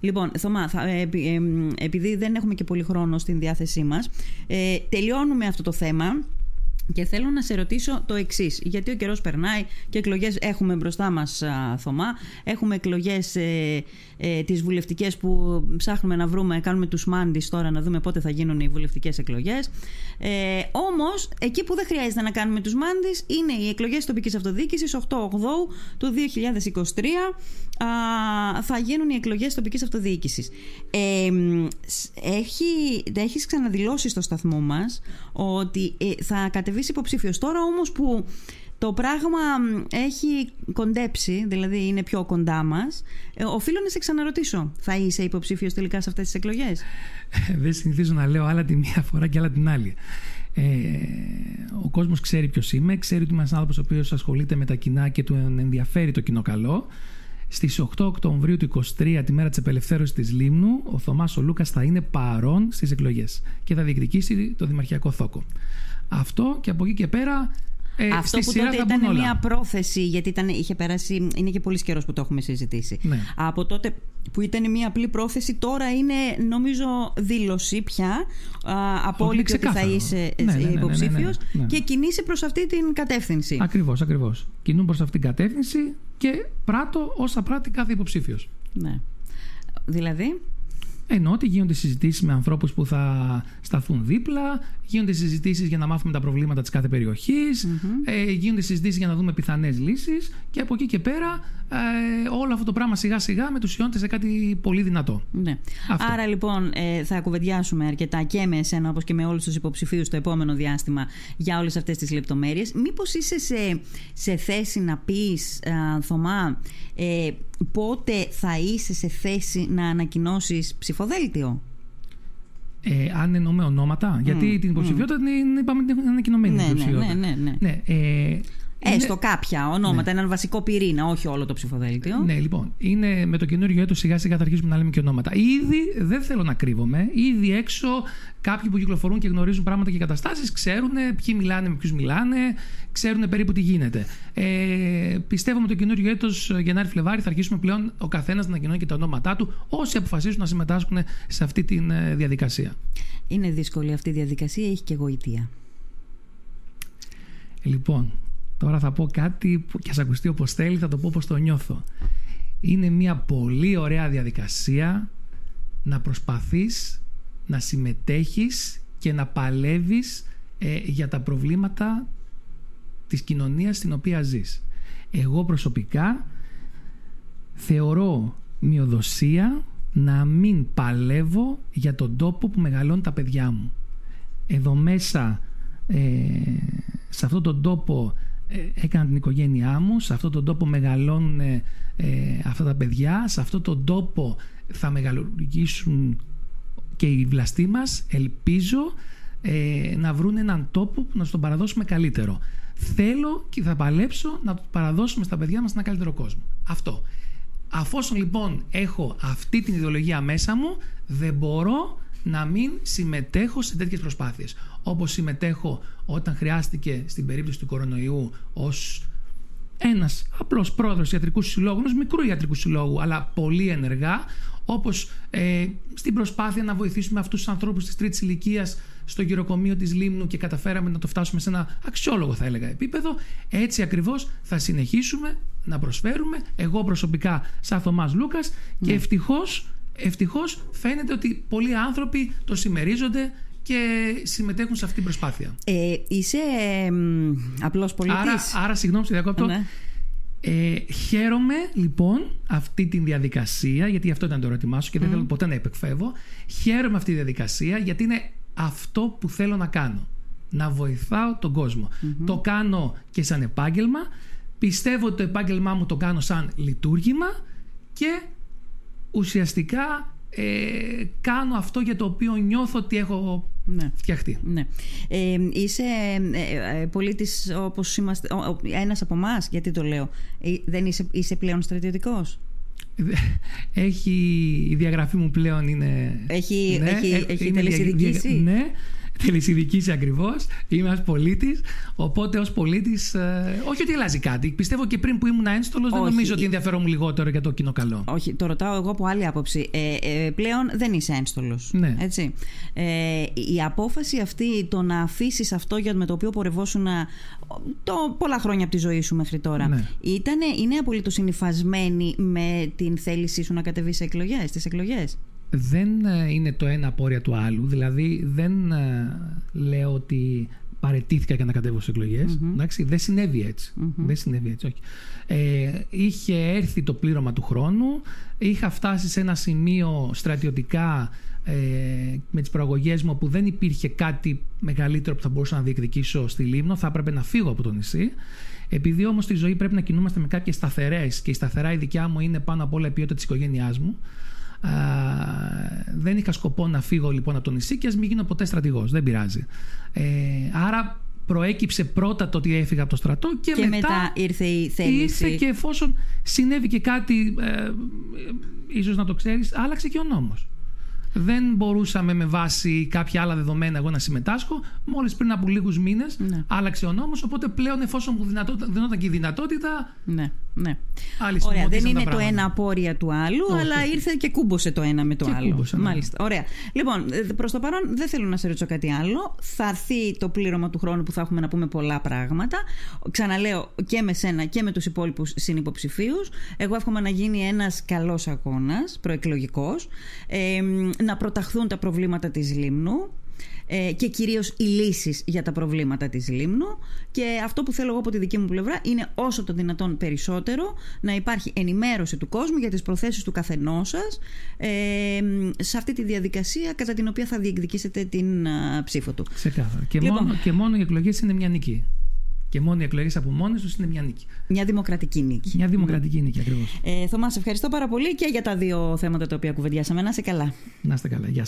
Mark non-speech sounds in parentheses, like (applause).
Λοιπόν, Θωμά, θα, ε, επει- ε, μ, επειδή δεν έχουμε και πολύ χρόνο στην διάθεσή μας, ε, τελειώνουμε αυτό το θέμα. Και θέλω να σε ρωτήσω το εξής. Γιατί ο καιρός περνάει και εκλογές έχουμε μπροστά μας, Θωμά. Έχουμε εκλογές ε, ε, τις βουλευτικές που ψάχνουμε να βρούμε, κάνουμε τους μάντις τώρα να δούμε πότε θα γίνουν οι βουλευτικές εκλογές. Ε, Όμως, εκεί που δεν χρειάζεται να κάνουμε τους μάντις είναι οι εκλογές τοπικής αυτοδιοίκησης 8 Οκτώου του 2023. Α, θα γίνουν οι εκλογές τοπικής αυτοδιοίκησης. Ε, μ, σ- έχει, έχεις ξαναδηλώσει στο σταθμό μας ότι ε, θα κατεβείς υποψήφιος. Τώρα όμως που το πράγμα μ, έχει κοντέψει, δηλαδή είναι πιο κοντά μας, ε, οφείλω να σε ξαναρωτήσω. Θα είσαι υποψήφιος τελικά σε αυτές τις εκλογές; δεν συνηθίζω να λέω άλλα τη μία φορά και άλλα την άλλη. Ε, ο κόσμος ξέρει ποιος είμαι, ξέρει ότι είμαι ένας άνθρωπος ο οποίος ασχολείται με τα κοινά και του ενδιαφέρει το κοινό καλό. Στις 8 Οκτωβρίου του 23, τη μέρα της απελευθέρωσης της Λίμνου, ο Θωμάς ο Λούκας θα είναι παρόν στις εκλογές και θα διεκδικήσει το δημαρχιακό θόκο. Αυτό και από εκεί και πέρα. Ε, Αυτό στη που σειρά τότε θα ήταν μπουν όλα. μια πρόθεση, γιατί ήταν, είχε περάσει, είναι και πολύς καιρός που το έχουμε συζητήσει. Ναι. Από τότε που ήταν μια απλή πρόθεση, τώρα είναι νομίζω δήλωση πια, α, απόλυτη ότι θα ξεκάθαρο. είσαι Ναι, ναι, ναι, ναι, ναι, υποψήφιος ναι, ναι. και κινείσαι προς αυτή την κατεύθυνση. Ακριβώς, ακριβώς. Κινούν προς αυτήν την κατεύθυνση και πράττω όσα πράττει κάθε υποψήφιος. Ναι. Δηλαδή, Εννοώ ότι γίνονται συζητήσεις με ανθρώπους που θα σταθούν δίπλα, γίνονται συζητήσεις για να μάθουμε τα προβλήματα της κάθε περιοχής, ε, γίνονται συζητήσεις για να δούμε πιθανές λύσεις και από εκεί και πέρα ε, όλο αυτό το πράγμα σιγά σιγά μετουσιώνεται σε κάτι πολύ δυνατό. ναι. Αυτό. Άρα λοιπόν ε, θα κουβεντιάσουμε αρκετά και με εσένα όπως και με όλους τους υποψηφίους το επόμενο διάστημα για όλες αυτές τις λεπτομέρειες. Μήπως είσαι σε, σε θέση να πεις, α, Θωμά, ε, πότε θα είσαι σε θέση να ανακοινώσεις ψηφοδέλτιο; Ε, αν εννοούμε ονόματα, γιατί την υποψηφιότητα την είπαμε ότι είναι ανακοινωμένη. Ναι, η ναι, υποψηφιότητα. ναι, ναι, ναι. ναι ε, Έστω κάποια ονόματα, έναν βασικό πυρήνα, όχι όλο το ψηφοδέλτιο. Ναι, λοιπόν, είναι με το καινούριο έτος σιγά σιγά θα αρχίσουμε να λέμε και ονόματα. Ήδη δεν θέλω να κρύβομαι. Ήδη έξω κάποιοι που κυκλοφορούν και γνωρίζουν πράγματα και καταστάσεις ξέρουν ποιοι μιλάνε με ποιους μιλάνε, ξέρουν περίπου τι γίνεται. Ε, πιστεύω με το καινούριο έτος Γενάρη-Φλεβάρι θα αρχίσουμε πλέον ο καθένας να ανακοινώνει και τα ονόματά του όσοι αποφασίσουν να συμμετάσχουν σε αυτή τη διαδικασία. Είναι δύσκολη αυτή η διαδικασία, έχει και γοητεία. Λοιπόν, τώρα θα πω κάτι που και ας ακουστεί όπως θέλει, θα το πω όπως το νιώθω. Είναι μια πολύ ωραία διαδικασία να προσπαθείς να συμμετέχεις και να παλεύεις ε, για τα προβλήματα της κοινωνίας στην οποία ζεις. Εγώ προσωπικά θεωρώ μειοδοσία να μην παλεύω για τον τόπο που μεγαλώνουν τα παιδιά μου. Εδώ μέσα, ε, σε αυτόν τον τόπο ε, έκανα την οικογένειά μου, σε αυτόν τον τόπο μεγαλώνουν ε, αυτά τα παιδιά, σε αυτόν τον τόπο θα μεγαλουργήσουν και οι βλαστοί μας, ελπίζω ε, να βρουν έναν τόπο που να στον παραδώσουμε καλύτερο. Θέλω και θα παλέψω να το παραδώσουμε στα παιδιά μας ένα καλύτερο κόσμο. Αυτό. Αφόσον λοιπόν έχω αυτή την ιδεολογία μέσα μου, δεν μπορώ να μην συμμετέχω σε τέτοιες προσπάθειες. Όπως συμμετέχω όταν χρειάστηκε στην περίπτωση του κορονοϊού ως ένας απλός πρόεδρος ιατρικού συλλόγου, ενός μικρού ιατρικού συλλόγου, αλλά πολύ ενεργά, όπως ε, στην προσπάθεια να βοηθήσουμε αυτούς τους ανθρώπους της τρίτης ηλικίας στο γυροκομείο της Λίμνου και καταφέραμε να το φτάσουμε σε ένα αξιόλογο θα έλεγα επίπεδο, έτσι ακριβώς θα συνεχίσουμε να προσφέρουμε, εγώ προσωπικά σαν Θωμάς Λούκας και ευτυχώς, ευτυχώς φαίνεται ότι πολλοί άνθρωποι το συμμερίζονται και συμμετέχουν σε αυτή την προσπάθεια. Ε, είσαι ε, απλός πολιτής. Άρα, άρα συγγνώμη, σε διακόπτω. Ναι. Ε, χαίρομαι λοιπόν αυτή τη διαδικασία, γιατί αυτό ήταν το ερώτημά σου και δεν θέλω ποτέ να επεκφεύγω. Χαίρομαι αυτή τη διαδικασία γιατί είναι αυτό που θέλω να κάνω. Να βοηθάω τον κοσμο Το κάνω και σαν επάγγελμα. Πιστεύω ότι το επάγγελμά μου το κάνω σαν λειτουργήμα και ουσιαστικά ε, κάνω αυτό για το οποίο νιώθω ότι έχω Ναι. φτιαχτεί. Ναι. Ε, είσαι ε, ε, πολίτης όπως είμαστε, ο- ο- ένας από εμάς, γιατί το λέω. Ε, δεν είσαι, είσαι πλέον στρατιωτικός; (laughs) Έχει, η διαγραφή μου πλέον είναι... Έχει, Ναι, έχει, ε, έχει είμαι τελεσιδικήσει. Δια- Ναι, τελεσυνδικήσει ακριβώς. Είμαι ένας πολίτης. Οπότε ως πολίτης, ε, όχι ότι αλλάζει κάτι. Πιστεύω και πριν που ήμουν ένστολος, δεν νομίζω ότι ενδιαφέρομαι λιγότερο για το κοινό καλό. Όχι, το ρωτάω εγώ από άλλη άποψη. Ε, ε, πλέον δεν είσαι ένστολος. Ναι. Έτσι. Ε, η απόφαση αυτή, το να αφήσεις αυτό για με το οποίο πορευόσουν το, πολλά χρόνια από τη ζωή σου μέχρι τώρα, Ναι. ήτανε, είναι απολύτως συνυφασμένη με την θέλησή σου να κατεβείς σε εκλογές, στι εκλογές; Δεν ε, είναι το ένα απόρρια του άλλου. Δηλαδή δεν ε, λέω ότι παρετήθηκα για να κατέβω στις εκλογε Εντάξει, δεν συνέβη έτσι. Δεν συνέβη έτσι, όχι. Ε, είχε έρθει το πλήρωμα του χρόνου. Είχα φτάσει σε ένα σημείο στρατιωτικά ε, με τις προαγωγές μου που δεν υπήρχε κάτι μεγαλύτερο που θα μπορούσα να διεκδικήσω στη Λίμνο. Θα έπρεπε να φύγω από το νησί. Επειδή όμως στη ζωή πρέπει να κινούμαστε με κάποιες σταθερές και η σταθερά η δικιά μου είναι πάνω απ' όλα η ποιότητα της οικογένειάς μου. Α, δεν είχα σκοπό να φύγω λοιπόν από το νησί και ας μην γίνω ποτέ στρατηγός, δεν πειράζει. Ε, άρα προέκυψε πρώτα το ότι έφυγα από το στρατό και, Και μετά ήρθε η θέληση. Ήρθε και εφόσον συνέβη και κάτι, ε, ε, ίσως να το ξέρεις, άλλαξε και ο νόμος. Δεν μπορούσαμε με βάση κάποια άλλα δεδομένα εγώ να συμμετάσχω. Μόλις πριν από λίγους μήνες Ναι. άλλαξε ο νόμος, οπότε πλέον εφόσον μου δυνατότητα, δινόταν και η δυνατότητα, Ναι, ναι. άλλη Ωραία, δεν συμμετήσαν τα είναι το πράγματα. ένα απόρρια του άλλου, Όχι, αλλά όχι. ήρθε και κούμποσε το ένα με το Και άλλο. κούμποσε, ναι. Μάλιστα. Ωραία. Λοιπόν, προς το παρόν δεν θέλω να σε ρωτήσω κάτι άλλο. Θα έρθει το πλήρωμα του χρόνου που θα έχουμε να πούμε πολλά πράγματα. Ξαναλέω και με σένα και με τους υπόλοιπους συνυποψηφίους. Εγώ εύχομαι να γίνει ένας καλός αγώνας, προεκλογικός, ε, να προταχθούν τα προβλήματα της Λίμνου ε, και κυρίως οι λύσεις για τα προβλήματα της Λίμνου και αυτό που θέλω εγώ από τη δική μου πλευρά είναι όσο το δυνατόν περισσότερο να υπάρχει ενημέρωση του κόσμου για τις προθέσεις του καθενός σας ε, σε αυτή τη διαδικασία κατά την οποία θα διεκδικήσετε την α, ψήφο του. Ξεκάθαρα. Και, Λοιπόν. μόνο, και μόνο οι εκλογές είναι μια νίκη. Και μόνο οι εκλογές από μόνες τους είναι μια νίκη. Μια δημοκρατική νίκη. Μια δημοκρατική νίκη ακριβώς. Ε, Θωμάς, σε ευχαριστώ πάρα πολύ και για τα δύο θέματα τα οποία κουβεντιάσαμε. Να είσαι καλά. Να είστε καλά. Γεια σας.